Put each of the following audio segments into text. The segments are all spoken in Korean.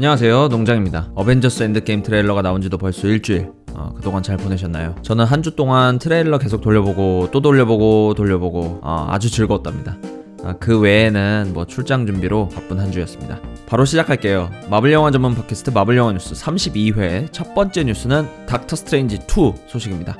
안녕하세요. 농장입니다. 어벤져스 엔드게임 트레일러가 나온 지도 벌써 일주일. 어, 그동안 잘 보내셨나요? 저는 한 주 동안 트레일러 계속 돌려보고 또 돌려보고 돌려보고 어, 아주 즐거웠답니다. 아, 그 외에는 뭐 출장 준비로 바쁜 한 주였습니다. 바로 시작할게요. 마블 영화 전문 팟캐스트 마블 영화 뉴스 32회 첫 번째 뉴스는 닥터 스트레인지 2 소식입니다.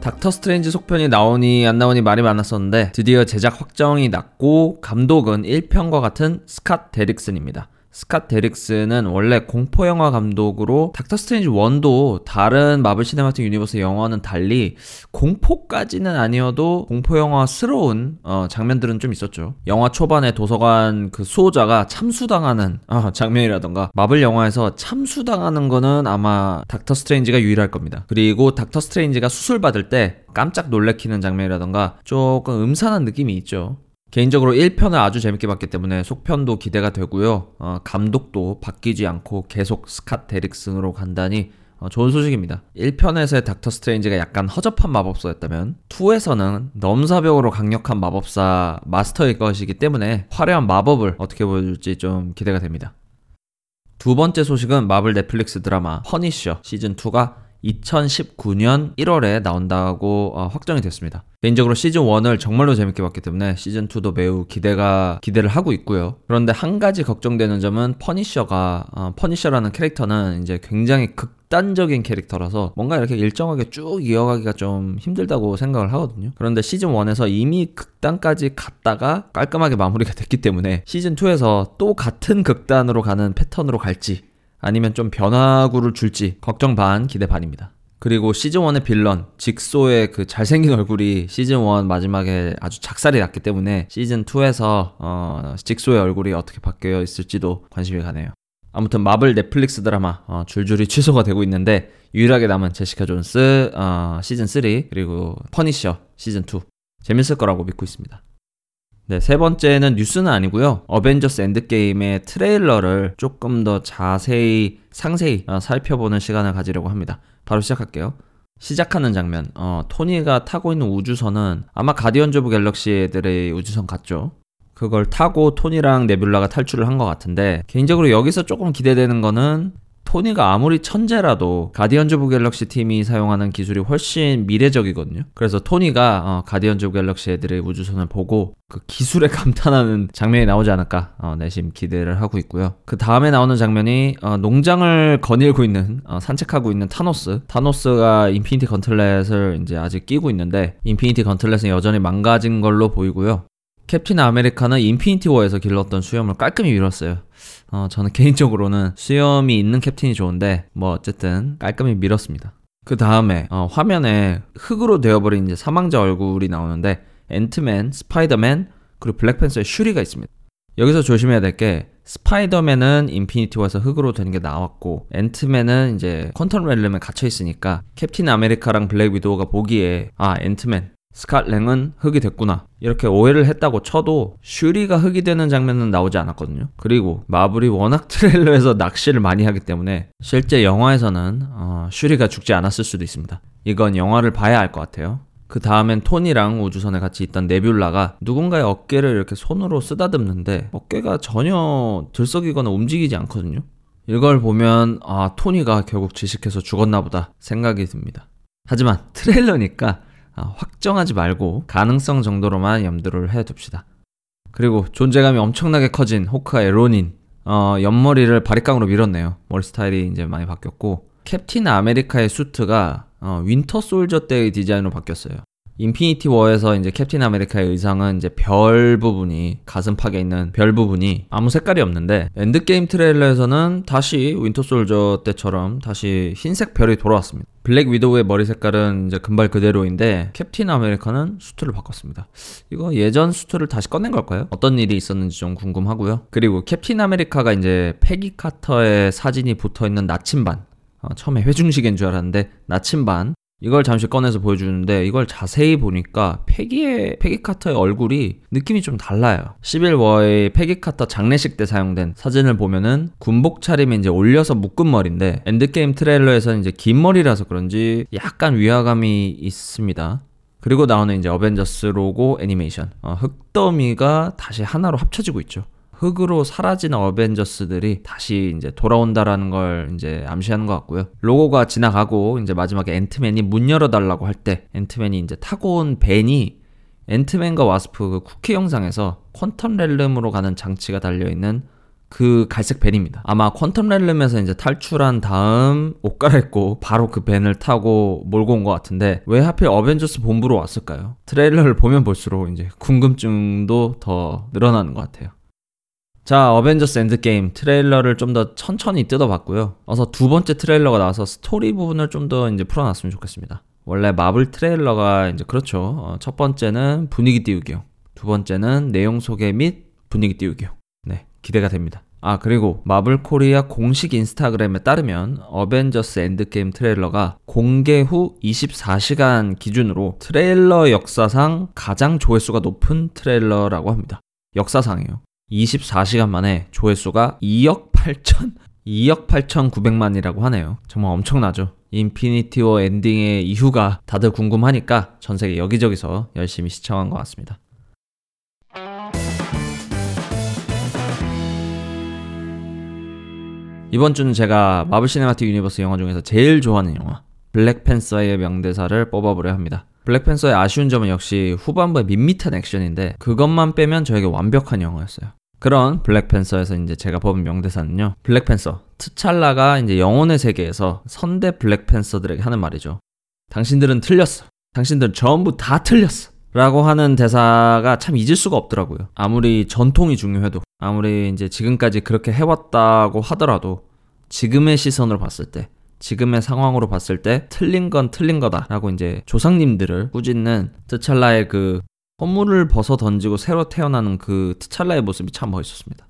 닥터 스트레인지 속편이 나오니 안 나오니 말이 많았었는데 드디어 제작 확정이 났고 감독은 1편과 같은 스캇 데릭슨입니다. 스캇 데릭슨은 원래 공포 영화 감독으로 닥터 스트레인지 1도 다른 마블 시네마틱 유니버스 영화와는 달리 공포까지는 아니어도 공포 영화스러운 어, 장면들은 좀 있었죠. 영화 초반에 도서관 그 수호자가 참수당하는 어, 장면이라던가 마블 영화에서 참수당하는 거는 아마 닥터 스트레인지가 유일할 겁니다. 그리고 닥터 스트레인지가 수술 받을 때 깜짝 놀래키는 장면이라던가 조금 음산한 느낌이 있죠. 개인적으로 1편을 아주 재밌게 봤기 때문에 속편도 기대가 되고요. 어, 감독도 바뀌지 않고 계속 스캇 데릭슨으로 간다니 어, 좋은 소식입니다. 1편에서의 닥터 스트레인지가 약간 허접한 마법사였다면 2에서는 넘사벽으로 강력한 마법사 마스터일 것이기 때문에 화려한 마법을 어떻게 보여줄지 좀 기대가 됩니다. 두 번째 소식은 마블 넷플릭스 드라마 퍼니셔 시즌2가 2019년 1월에 나온다고 어, 확정이 됐습니다. 개인적으로 시즌 1을 정말로 재밌게 봤기 때문에 시즌 2도 매우 기대가 기대를 하고 있고요. 그런데 한 가지 걱정되는 점은 퍼니셔가 어, 퍼니셔라는 캐릭터는 이제 굉장히 극 단적인 캐릭터라서 뭔가 이렇게 일정하게 쭉 이어가기가 좀 힘들다고 생각을 하거든요. 그런데 시즌 1에서 이미 극단까지 갔다가 깔끔하게 마무리가 됐기 때문에 시즌 2에서 또 같은 극단으로 가는 패턴으로 갈지 아니면 좀 변화구를 줄지 걱정 반 기대 반입니다. 그리고 시즌1의 빌런, 직소의 그 잘생긴 얼굴이 시즌1 마지막에 아주 작살이 났기 때문에 시즌2에서, 어, 직소의 얼굴이 어떻게 바뀌어 있을지도 관심이 가네요. 아무튼 마블 넷플릭스 드라마, 어, 줄줄이 취소가 되고 있는데, 유일하게 남은 제시카 존스, 어, 시즌3, 그리고 퍼니셔 시즌2. 재밌을 거라고 믿고 있습니다. 네, 세 번째는 뉴스는 아니고요. 어벤져스 엔드게임의 트레일러를 조금 더 자세히 상세히 어, 살펴보는 시간을 가지려고 합니다. 바로 시작할게요. 시작하는 장면. 어, 토니가 타고 있는 우주선은 아마 가디언즈 오브 갤럭시 애들의 우주선 같죠. 그걸 타고 토니랑 네뷸라가 탈출을 한 것 같은데 개인적으로 여기서 조금 기대되는 거는 토니가 아무리 천재라도 가디언즈 오브 갤럭시 팀이 사용하는 기술이 훨씬 미래적이거든요. 그래서 토니가 어, 가디언즈 오브 갤럭시 애들의 우주선을 보고 그 기술에 감탄하는 장면이 나오지 않을까 어, 내심 기대를 하고 있고요. 그 다음에 나오는 장면이 어, 농장을 거닐고 있는 어, 산책하고 있는 타노스. 타노스가 인피니티 건틀렛을 이제 아직 끼고 있는데 인피니티 건틀렛은 여전히 망가진 걸로 보이고요. 캡틴 아메리카는 인피니티 워에서 길렀던 수염을 깔끔히 밀었어요. 어, 저는 개인적으로는 수염이 있는 캡틴이 좋은데 뭐 어쨌든 깔끔히 밀었습니다. 그 다음에 어, 화면에 흙으로 되어버린 이제 사망자 얼굴이 나오는데 앤트맨, 스파이더맨 그리고 블랙팬서의 슈리가 있습니다. 여기서 조심해야 될 게 스파이더맨은 인피니티 워에서 흙으로 되는 게 나왔고 앤트맨은 이제 퀀텀 렐름에 갇혀 있으니까 캡틴 아메리카랑 블랙 위도우가 보기에 아 앤트맨 스캇 랭은 흙이 됐구나. 이렇게 오해를 했다고 쳐도 슈리가 흙이 되는 장면은 나오지 않았거든요. 그리고 마블이 워낙 트레일러에서 낚시를 많이 하기 때문에 실제 영화에서는 어, 슈리가 죽지 않았을 수도 있습니다. 이건 영화를 봐야 알 것 같아요. 그 다음엔 토니랑 우주선에 같이 있던 네뷸라가 누군가의 어깨를 이렇게 손으로 쓰다듬는데 어깨가 전혀 들썩이거나 움직이지 않거든요. 이걸 보면 아 토니가 결국 질식해서 죽었나 보다 생각이 듭니다. 하지만 트레일러니까 아, 확정하지 말고 가능성 정도로만 염두를 해둡시다. 그리고 존재감이 엄청나게 커진 호크아이 로닌. 어, 옆머리를 바리깡으로 밀었네요. 머리 스타일이 이제 많이 바뀌었고 캡틴 아메리카의 수트가 어, 윈터 솔저 때의 디자인으로 바뀌었어요. 인피니티 워에서 이제 캡틴 아메리카의 의상은 이제 별 부분이 가슴팍에 있는 별 부분이 아무 색깔이 없는데 엔드게임 트레일러에서는 다시 윈터 솔저 때처럼 다시 흰색 별이 돌아왔습니다. 블랙 위도우의 머리 색깔은 이제 금발 그대로인데 캡틴 아메리카는 수트를 바꿨습니다. 이거 예전 수트를 다시 꺼낸 걸까요? 어떤 일이 있었는지 좀 궁금하고요. 그리고 캡틴 아메리카가 이제 페기 카터의 사진이 붙어 있는 나침반 어, 처음에 회중시계인 줄 알았는데 나침반 이걸 잠시 꺼내서 보여주는데 이걸 자세히 보니까 페기의 페기 카터의 얼굴이 느낌이 좀 달라요. 시빌 워의 페기 카터 장례식 때 사용된 사진을 보면은 군복 차림에 이제 올려서 묶은 머리인데 엔드게임 트레일러에서는 이제 긴 머리라서 그런지 약간 위화감이 있습니다. 그리고 나오는 이제 어벤져스 로고 애니메이션 어, 흙더미가 다시 하나로 합쳐지고 있죠. 흙으로 사라진 어벤져스들이 다시 이제 돌아온다라는 걸 이제 암시하는 것 같고요. 로고가 지나가고 이제 마지막에 앤트맨이 문 열어달라고 할 때 앤트맨이 이제 타고 온 밴이 앤트맨과 와스프 그 쿠키 영상에서 퀀텀 렐름으로 가는 장치가 달려있는 그 갈색 밴입니다. 아마 퀀텀 렐름에서 이제 탈출한 다음 옷 갈아입고 바로 그 밴을 타고 몰고 온 것 같은데 왜 하필 어벤져스 본부로 왔을까요? 트레일러를 보면 볼수록 이제 궁금증도 더 늘어나는 것 같아요. 자, 어벤져스 엔드게임 트레일러를 좀 더 천천히 뜯어봤고요. 어서 두 번째 트레일러가 나와서 스토리 부분을 좀 더 이제 풀어놨으면 좋겠습니다. 원래 마블 트레일러가 이제 그렇죠. 어, 첫 번째는 분위기 띄우기용, 두 번째는 내용 소개 및 분위기 띄우기용. 네, 기대가 됩니다. 아, 그리고 마블 코리아 공식 인스타그램에 따르면 어벤져스 엔드게임 트레일러가 공개 후 24시간 기준으로 트레일러 역사상 가장 조회수가 높은 트레일러라고 합니다. 역사상이에요. 24시간 만에 조회수가 2억 8천 2억 8,900만이라고 하네요. 정말 엄청나죠. 인피니티 워 엔딩의 이유가 다들 궁금하니까 전 세계 여기저기서 열심히 시청한 것 같습니다. 이번 주는 제가 마블 시네마틱 유니버스 영화 중에서 제일 좋아하는 영화 블랙팬서의 명대사를 뽑아보려 합니다. 블랙팬서의 아쉬운 점은 역시 후반부의 밋밋한 액션인데 그것만 빼면 저에게 완벽한 영화였어요. 그런 블랙팬서에서 이제 제가 뽑은 명대사는요. 블랙팬서 트찰라가 이제 영혼의 세계에서 선대 블랙팬서들에게 하는 말이죠. 당신들은 틀렸어. 당신들은 전부 다 틀렸어. 라고 하는 대사가 참 잊을 수가 없더라고요. 아무리 전통이 중요해도, 아무리 이제 지금까지 그렇게 해왔다고 하더라도, 지금의 시선으로 봤을 때, 지금의 상황으로 봤을 때, 틀린 건 틀린 거다라고 이제 조상님들을 꾸짖는 트찰라의 그 허물을 벗어 던지고 새로 태어나는 그 트찰라의 모습이 참 멋있었습니다.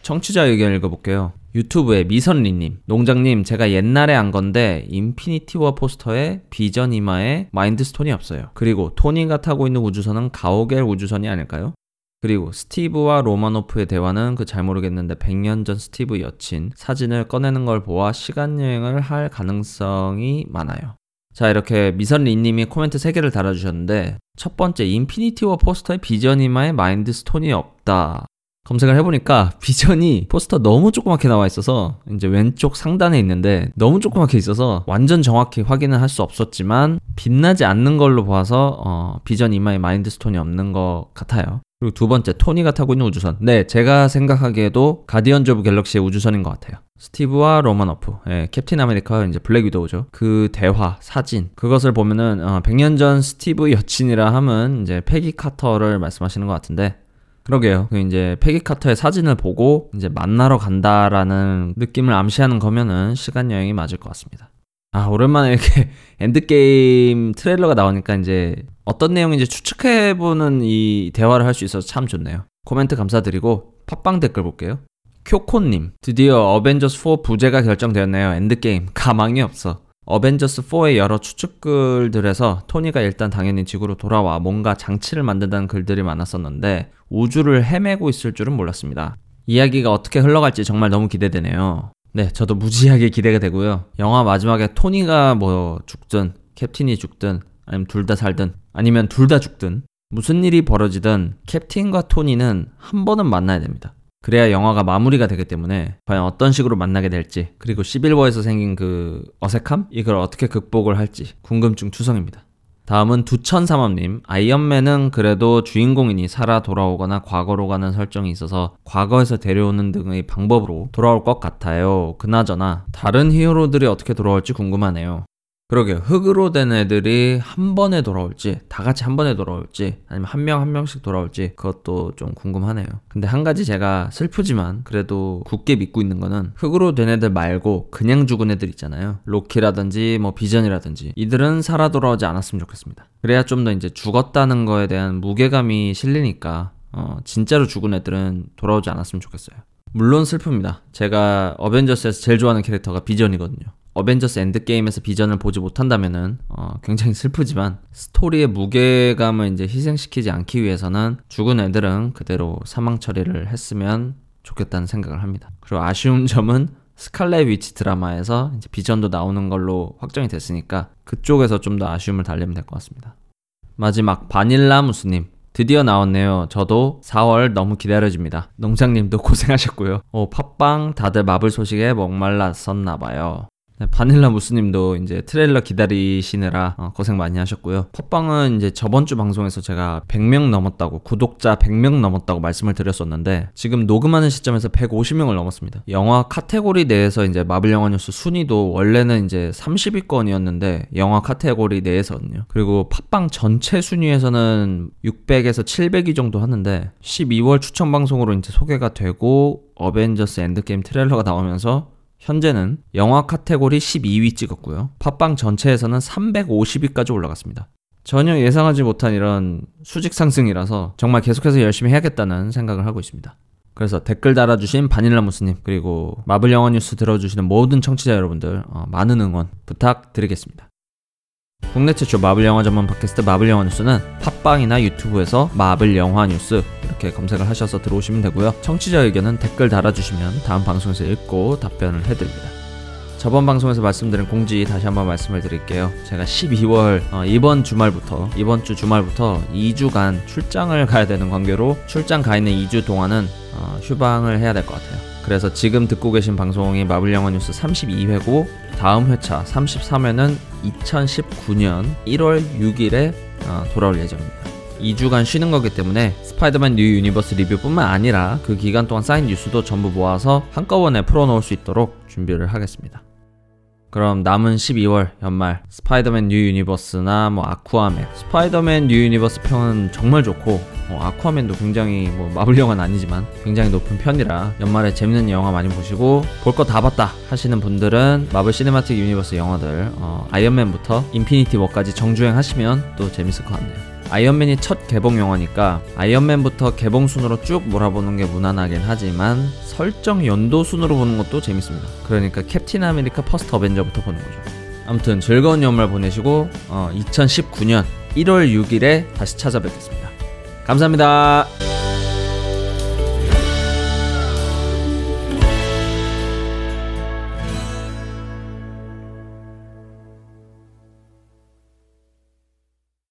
청취자 의견 읽어볼게요. 유튜브에 미선리님, 농장님, 제가 옛날에 안 건데 인피니티 워 포스터에 비전 이마에 마인드스톤이 없어요. 그리고 토니가 타고 있는 우주선은 가오겔 우주선이 아닐까요? 그리고 스티브와 로마노프의 대화는 그 잘 모르겠는데 100년 전 스티브 여친 사진을 꺼내는 걸 보아 시간여행을 할 가능성이 많아요. 자, 이렇게 미선리님이 코멘트 3개를 달아주셨는데, 첫 번째, 인피니티 워 포스터에 비전 이마에 마인드 스톤이 없다. 검색을 해보니까 비전이 포스터 너무 조그맣게 나와 있어서 이제 왼쪽 상단에 있는데 너무 조그맣게 있어서 완전 정확히 확인은 할수 없었지만 빛나지 않는 걸로 봐서 어, 비전 이마에 마인드 스톤이 없는 것 같아요. 그리고 두 번째 토니가 타고 있는 우주선. 네, 제가 생각하기에도 가디언즈 오브 갤럭시의 우주선인 것 같아요. 스티브와 로마노프, 예, 캡틴 아메리카 이제 블랙 위도우죠. 그 대화, 사진 그것을 보면은 어, 100년 전 스티브 여친이라 함은 이제 페기 카터를 말씀하시는 것 같은데 그러게요. 그 이제 페기 카터의 사진을 보고 이제 만나러 간다라는 느낌을 암시하는 거면은 시간 여행이 맞을 것 같습니다. 아, 오랜만에 이렇게 엔드게임 트레일러가 나오니까 이제 어떤 내용인지 추측해보는 이 대화를 할 수 있어서 참 좋네요. 코멘트 감사드리고 팟빵 댓글 볼게요. 쿄코님, 드디어 어벤져스 4 부제가 결정되었네요. 엔드게임. 가망이 없어. 어벤져스 4의 여러 추측글들에서 토니가 일단 당연히 지구로 돌아와 뭔가 장치를 만든다는 글들이 많았었는데 우주를 헤매고 있을 줄은 몰랐습니다. 이야기가 어떻게 흘러갈지 정말 너무 기대되네요. 네, 저도 무지하게 기대가 되고요. 영화 마지막에 토니가 뭐 죽든 캡틴이 죽든 아니면 둘 다 살든 아니면 둘 다 죽든 무슨 일이 벌어지든 캡틴과 토니는 한 번은 만나야 됩니다. 그래야 영화가 마무리가 되기 때문에 과연 어떤 식으로 만나게 될지 그리고 11버에서 생긴 그 어색함 이걸 어떻게 극복을 할지 궁금증 투성입니다. 다음은 두천삼업님 아이언맨은 그래도 주인공이니 살아 돌아오거나 과거로 가는 설정이 있어서 과거에서 데려오는 등의 방법으로 돌아올 것 같아요. 그나저나 다른 히어로들이 어떻게 돌아올지 궁금하네요. 그러게 흙으로 된 애들이 한 번에 돌아올지 다 같이 한 번에 돌아올지 아니면 한 명한 한 명씩 돌아올지 그것도 좀 궁금하네요. 근데 한 가지 제가 슬프지만 그래도 굳게 믿고 있는 거는 흙으로 된 애들 말고 그냥 죽은 애들 있잖아요. 로키라든지 뭐 비전이라든지. 이들은 살아 돌아오지 않았으면 좋겠습니다. 그래야 좀 더 이제 죽었다는 거에 대한 무게감이 실리니까 어, 진짜로 죽은 애들은 돌아오지 않았으면 좋겠어요. 물론 슬픕니다. 제가 어벤져스에서 제일 좋아하는 캐릭터가 비전이거든요 어벤져스 엔드게임에서 비전을 보지 못한다면은 어, 굉장히 슬프지만 스토리의 무게감을 이제 희생시키지 않기 위해서는 죽은 애들은 그대로 사망 처리를 했으면 좋겠다는 생각을 합니다. 그리고 아쉬운 점은 스칼렛 위치 드라마에서 이제 비전도 나오는 걸로 확정이 됐으니까 그쪽에서 좀 더 아쉬움을 달래면 될 것 같습니다. 마지막 바닐라 무스님 드디어 나왔네요. 저도 4월 너무 기다려집니다. 농장님도 고생하셨고요. 오, 팟빵 다들 마블 소식에 목말랐었나봐요. 네, 바닐라 무스님도 이제 트레일러 기다리시느라 어, 고생 많이 하셨고요. 팟빵은 이제 저번 주 방송에서 제가 100명 넘었다고 구독자 100명 넘었다고 말씀을 드렸었는데 지금 녹음하는 시점에서 150명을 넘었습니다. 영화 카테고리 내에서 이제 마블 영화 뉴스 순위도 원래는 이제 30위권이었는데 영화 카테고리 내에서는요. 그리고 팟빵 전체 순위에서는 600에서 700위 정도 하는데 12월 추천 방송으로 이제 소개가 되고 어벤져스 엔드게임 트레일러가 나오면서 현재는 영화 카테고리 12위 찍었고요. 팟빵 전체에서는 350위까지 올라갔습니다. 전혀 예상하지 못한 이런 수직 상승이라서 정말 계속해서 열심히 해야겠다는 생각을 하고 있습니다. 그래서 댓글 달아주신 바닐라 무스님 그리고 마블 영화 뉴스 들어주시는 모든 청취자 여러분들 어, 많은 응원 부탁드리겠습니다. 국내 최초 마블 영화 전문 팟캐스트 마블 영화 뉴스는 팟빵이나 유튜브에서 마블 영화 뉴스 이렇게 검색을 하셔서 들어오시면 되고요. 청취자 의견은 댓글 달아주시면 다음 방송에서 읽고 답변을 해드립니다. 저번 방송에서 말씀드린 공지 다시 한번 말씀을 드릴게요. 제가 12월 어, 이번 주말부터 이번 주 주말부터 2주간 출장을 가야 되는 관계로 출장 가 있는 2주 동안은 어, 휴방을 해야 될 것 같아요. 그래서 지금 듣고 계신 방송이 마블 영화 뉴스 32회고 다음 회차 33회는 2019년 1월 6일에 어, 돌아올 예정입니다. 2주간 쉬는 거기 때문에 스파이더맨 뉴 유니버스 리뷰뿐만 아니라 그 기간 동안 쌓인 뉴스도 전부 모아서 한꺼번에 풀어놓을 수 있도록 준비를 하겠습니다. 그럼 남은 12월 연말 스파이더맨 뉴 유니버스나 뭐 아쿠아맨 스파이더맨 뉴 유니버스 평은 정말 좋고 뭐 아쿠아맨도 굉장히 뭐 마블 영화는 아니지만 굉장히 높은 편이라 연말에 재밌는 영화 많이 보시고 볼 거 다 봤다 하시는 분들은 마블 시네마틱 유니버스 영화들 어, 아이언맨부터 인피니티 워까지 정주행 하시면 또 재밌을 것 같네요. 아이언맨이 첫 개봉 영화니까 아이언맨부터 개봉 순으로 쭉 몰아보는 게 무난하긴 하지만 설정 연도 순으로 보는 것도 재밌습니다. 그러니까 캡틴 아메리카 퍼스트 어벤져부터 보는 거죠. 아무튼 즐거운 연말 보내시고 어, 2019년 1월 6일에 다시 찾아뵙겠습니다. 감사합니다.